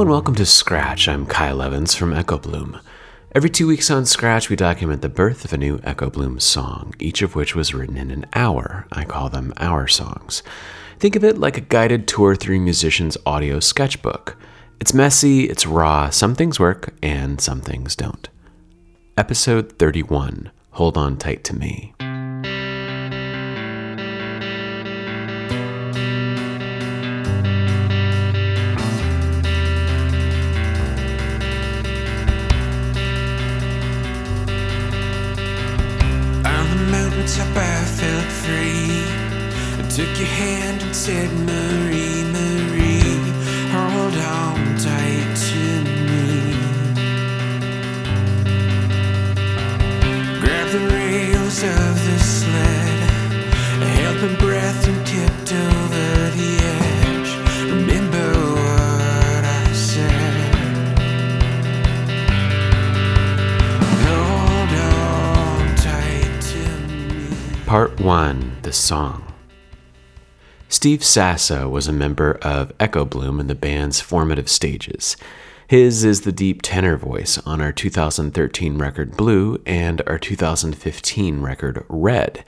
Hello and welcome to Scratch. I'm Kyle Evans from Echo Bloom. Every two weeks on Scratch, we document the birth of a new Echo Bloom song, each of which was written in an hour. I call them hour songs. Think of it like a guided tour through musicians' audio sketchbook. It's messy, it's raw, some things work, and some things don't. Episode 31 Hold On Tight to Me. Top I felt free. I took your hand and said, Marie, Marie, hold on tight to me. Grab the rails of the sled, a helping breath and tipped 1 The Song. Steve Sasso was a member of Echo Bloom in the band's formative stages. His is the deep tenor voice on our 2013 record Blue and our 2015 record Red.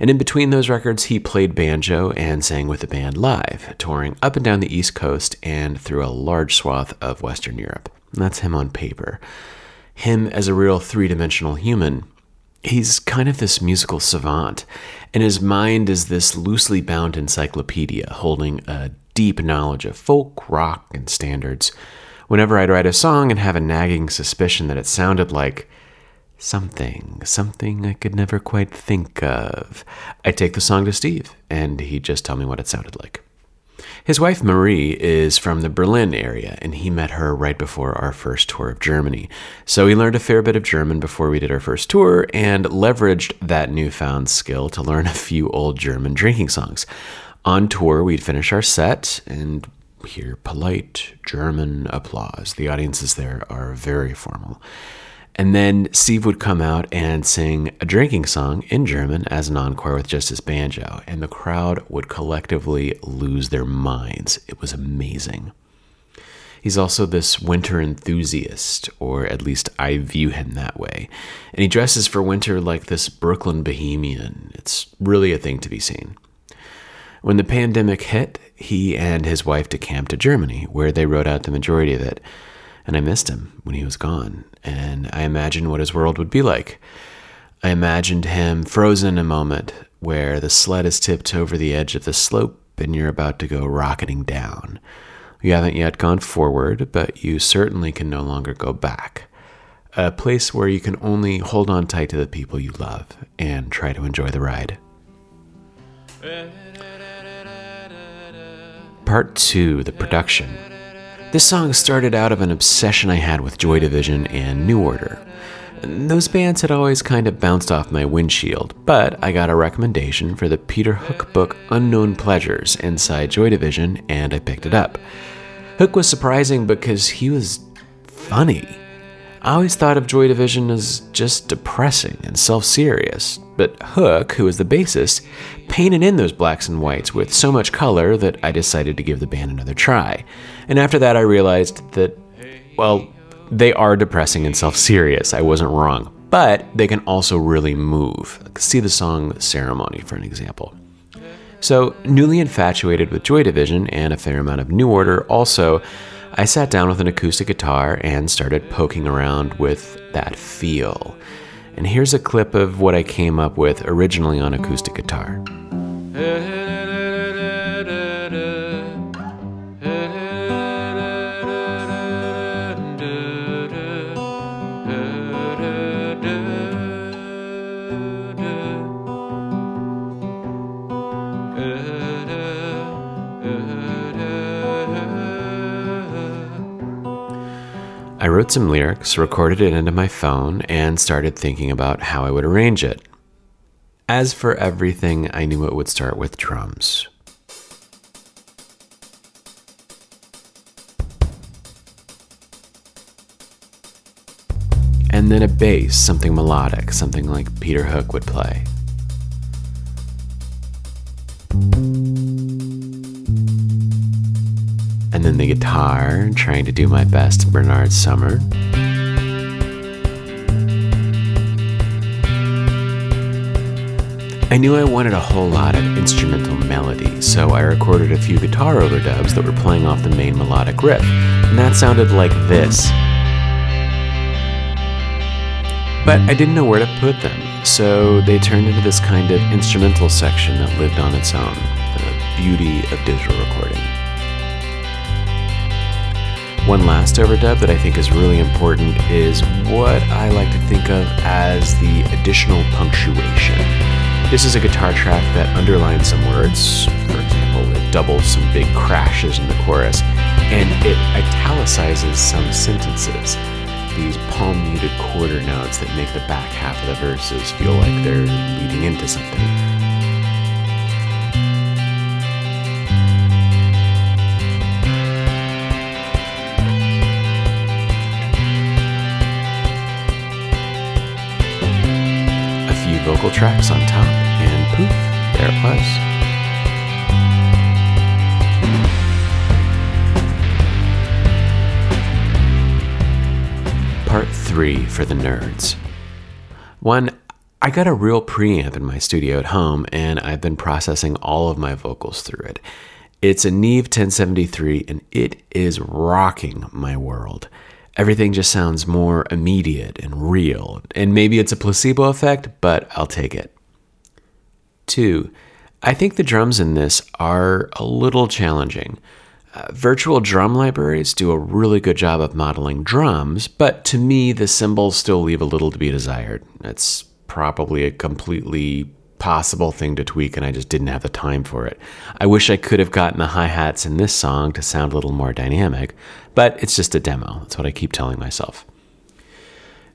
And in between those records, he played banjo and sang with the band live, touring up and down the East Coast and through a large swath of Western Europe. That's him on paper. Him as a real three dimensional human he's kind of this musical savant, and his mind is this loosely bound encyclopedia holding a deep knowledge of folk, rock, and standards. Whenever I'd write a song and have a nagging suspicion that it sounded like something, something I could never quite think of, I'd take the song to Steve, and he'd just tell me what it sounded like. His wife Marie is from the Berlin area, and he met her right before our first tour of Germany. So he learned a fair bit of German before we did our first tour and leveraged that newfound skill to learn a few old German drinking songs. On tour, we'd finish our set and hear polite German applause. The audiences there are very formal. And then Steve would come out and sing a drinking song in German as an encore with just his banjo, and the crowd would collectively lose their minds. It was amazing. He's also this winter enthusiast, or at least I view him that way. And he dresses for winter like this Brooklyn bohemian. It's really a thing to be seen. When the pandemic hit, he and his wife decamped to Germany, where they wrote out the majority of it. And I missed him when he was gone, and I imagined what his world would be like. I imagined him frozen in a moment where the sled is tipped over the edge of the slope and you're about to go rocketing down. You haven't yet gone forward, but you certainly can no longer go back. A place where you can only hold on tight to the people you love and try to enjoy the ride. Part 2 The Production. This song started out of an obsession I had with Joy Division and New Order. Those bands had always kind of bounced off my windshield, but I got a recommendation for the Peter Hook book Unknown Pleasures inside Joy Division, and I picked it up. Hook was surprising because he was funny. I always thought of Joy Division as just depressing and self serious, but Hook, who is the bassist, painted in those blacks and whites with so much color that I decided to give the band another try. And after that, I realized that, well, they are depressing and self serious. I wasn't wrong. But they can also really move. See the song Ceremony for an example. So, newly infatuated with Joy Division and a fair amount of New Order, also, I sat down with an acoustic guitar and started poking around with that feel. And here's a clip of what I came up with originally on acoustic guitar. I wrote some lyrics, recorded it into my phone, and started thinking about how I would arrange it. As for everything, I knew it would start with drums. And then a bass, something melodic, something like Peter Hook would play. Guitar, trying to do my best Bernard Sumner. I knew I wanted a whole lot of instrumental melody, so I recorded a few guitar overdubs that were playing off the main melodic riff, and that sounded like this. But I didn't know where to put them, so they turned into this kind of instrumental section that lived on its own, the beauty of digital recording. One last overdub that I think is really important is what I like to think of as the additional punctuation. This is a guitar track that underlines some words. For example, it doubles some big crashes in the chorus, and it italicizes some sentences. These palm muted quarter notes that make the back half of the verses feel like they're leading into something. Vocal tracks on top, and poof, there it was. Part 3 for the nerds. One, I got a real preamp in my studio at home, and I've been processing all of my vocals through it. It's a Neve 1073, and it is rocking my world everything just sounds more immediate and real. And maybe it's a placebo effect, but I'll take it. Two, I think the drums in this are a little challenging. Uh, virtual drum libraries do a really good job of modeling drums, but to me, the cymbals still leave a little to be desired. It's probably a completely possible thing to tweak, and I just didn't have the time for it. I wish I could have gotten the hi hats in this song to sound a little more dynamic, but it's just a demo. That's what I keep telling myself.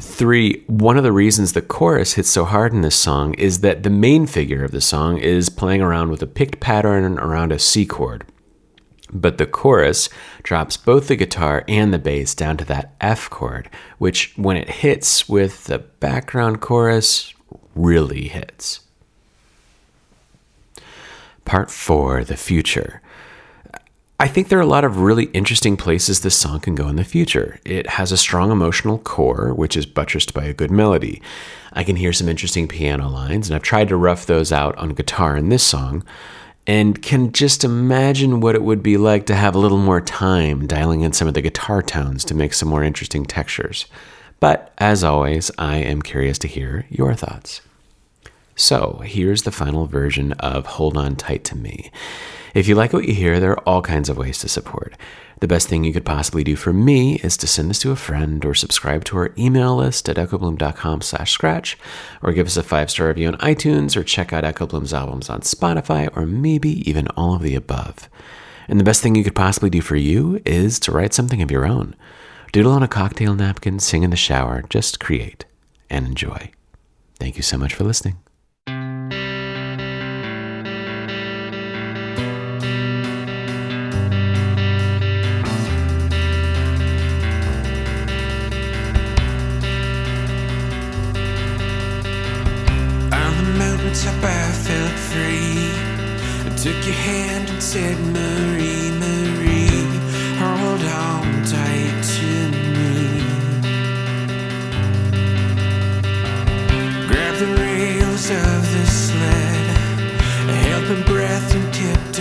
Three, one of the reasons the chorus hits so hard in this song is that the main figure of the song is playing around with a picked pattern around a C chord. But the chorus drops both the guitar and the bass down to that F chord, which, when it hits with the background chorus, really hits. Part 4 The Future. I think there are a lot of really interesting places this song can go in the future. It has a strong emotional core, which is buttressed by a good melody. I can hear some interesting piano lines, and I've tried to rough those out on guitar in this song, and can just imagine what it would be like to have a little more time dialing in some of the guitar tones to make some more interesting textures. But as always, I am curious to hear your thoughts. So here's the final version of Hold On Tight to Me. If you like what you hear, there are all kinds of ways to support. The best thing you could possibly do for me is to send this to a friend or subscribe to our email list at echobloom.com slash scratch or give us a five-star review on iTunes or check out Echo Bloom's albums on Spotify or maybe even all of the above. And the best thing you could possibly do for you is to write something of your own. Doodle on a cocktail napkin, sing in the shower, just create and enjoy. Thank you so much for listening. Top I felt free. I took your hand and said, Marie, Marie, hold on tight to me. Grab the rails of the sled, a helping breath and tipped